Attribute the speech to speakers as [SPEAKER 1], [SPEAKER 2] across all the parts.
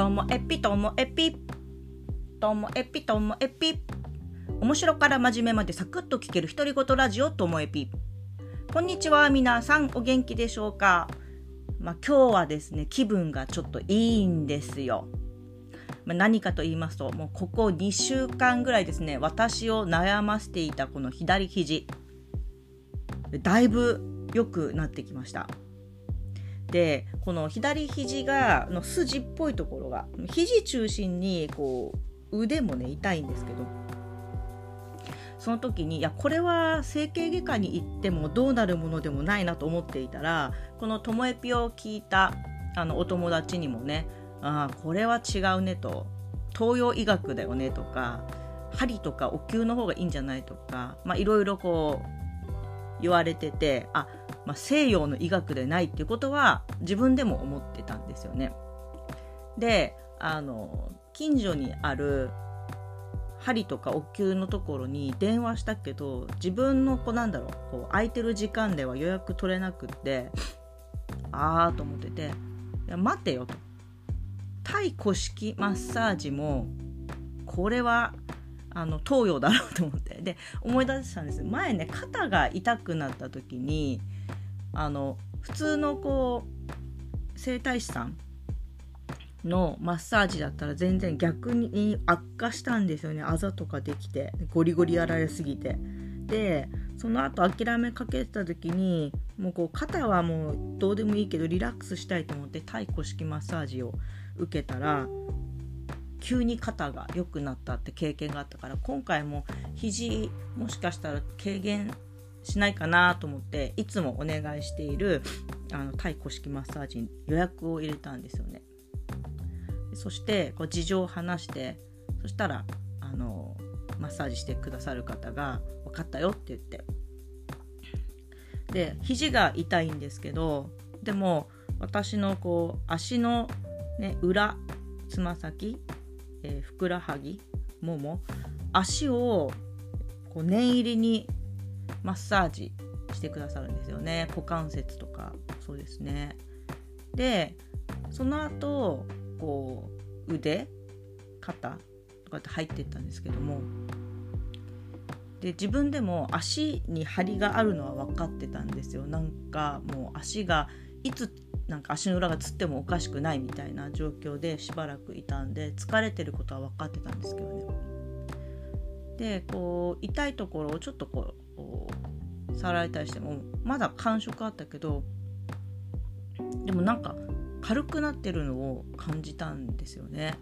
[SPEAKER 1] ともえぴともえぴともえぴともえぴ面白から真面目までサクッと聞ける独り言ラジオともえぴこんにちは皆さんお元気でしょうか。まあ、今日はですね気分がちょっといいんですよ。ま、何かと言いますともうここ2週間ぐらいですね私を悩ませていたこの左肘。だいぶ良くなってきました。でこの左肘がの筋っぽいところが肘中心にこう腕もね痛いんですけど。その時にいやこれは整形外科に行ってもどうなるものでもないなと思っていたらこのともえぴを聞いたあのお友達にもねああこれは違うねと。東洋医学だよねとか針とかお灸の方がいいんじゃないとかいろいろこう言われててあ、まあ、西洋の医学でないっていうことは自分でも思ってたんですよね。であの近所にある針とかお灸のところに電話したけど自分のこうなんだろうこう空いてる時間では予約取れなくってああと思ってて「いや待てよ」と。対古式マッサージもこれはあの東洋だろうと思って。で思い出したんです。前ね肩が痛くなった時にあの普通のこう整体師さんのマッサージだったら全然逆に悪化したんですよね。あざとかできてゴリゴリやられすぎて。でその後諦めかけてた時にもうこう肩はもうどうでもいいけどリラックスしたいと思って太鼓式マッサージを受けたら急に肩が良くなったって経験があったから今回も肘もしかしたら軽減しないかなと思っていつもお願いしているあの対古式マッサージに予約を入れたんですよね。そしてこう事情を話してそしたらあのマッサージしてくださる方が「分かったよ」って言ってで肘が痛いんですけどでも私のこう足のね、裏つま先、えー、ふくらはぎもも足をこう念入りにマッサージしてくださるんですよね。股関節とか。そうですね。でその後こう腕肩とかって入っていったんですけども。で自分でも足に張りがあるのは分かってたんですよ。なんかもう足がいつなんか足の裏がつってもおかしくないみたいな状況でしばらくいたんで疲れてることは分かってたんですけどね。でこう痛いところをちょっとこう触られたりしてもまだ感触あったけどでもなんか軽くなってるのを感じたんですよね。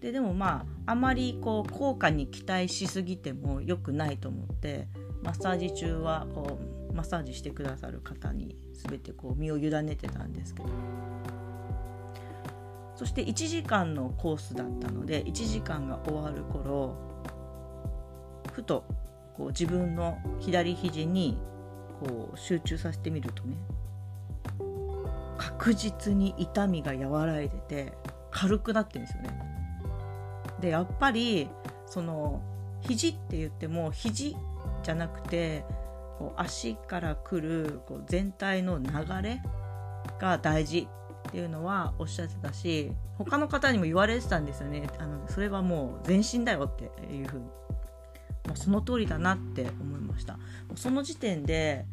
[SPEAKER 1] ででもまああまりこう効果に期待しすぎても良くないと思ってマッサージ中はこうマッサージしてくださる方に全てこう身を委ねてたんですけどそして1時間のコースだったので1時間が終わる頃ふとこう自分の左肘にこう集中させてみるとね確実に痛みが和らいでて軽くなってるんですよね。でやっぱりその肘って言っても肘じゃなくてこう足から来るこう全体の流れが大事っていうのはおっしゃってたし他の方にも言われてたんですよねあのそれはもう全身だよっていうふうにもうその通りだなって思いました。その時点で、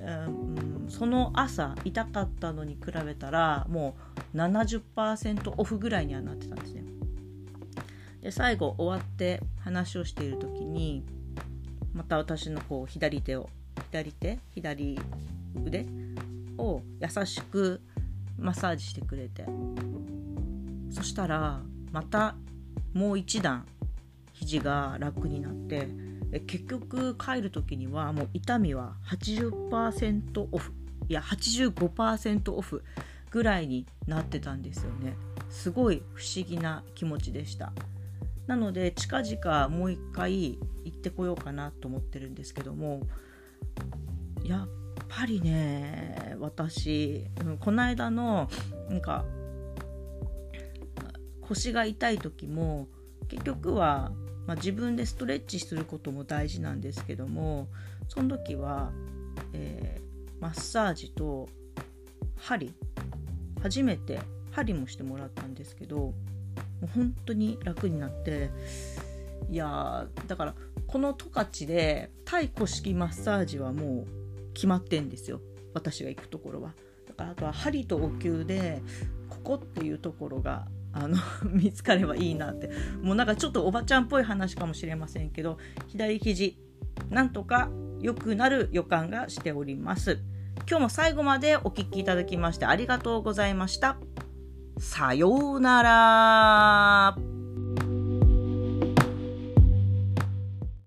[SPEAKER 1] うん、その朝痛かったのに比べたらもう70%オフぐらいにはなってたんですね。で最後終わって話をしている時にまた私のこう左手を左手？左腕？を優しくマッサージしてくれて。そしたらまたもう一段肘が楽になって結局帰る時にはもう痛みは80%オフいや85%オフぐらいになってたんですよね。すごい不思議な気持ちでした。なので近々もう一回行ってこようかなと思ってるんですけどもやっぱりね私この間のなんか腰が痛い時も結局は、まあ、自分でストレッチすることも大事なんですけどもその時は、えー、マッサージと針初めて針もしてもらったんですけどもう本当に楽になっていやだからこの十勝で太古式マッサージはもう決まってんですよ私が行くところは。だからあとは針とお灸でここっていうところがあの 見つかればいいなって。もうなんかちょっとおばちゃんっぽい話かもしれませんけど左肘なんとか良くなる予感がしております。今日も最後までお聴きいただきましてありがとうございました。さようなら。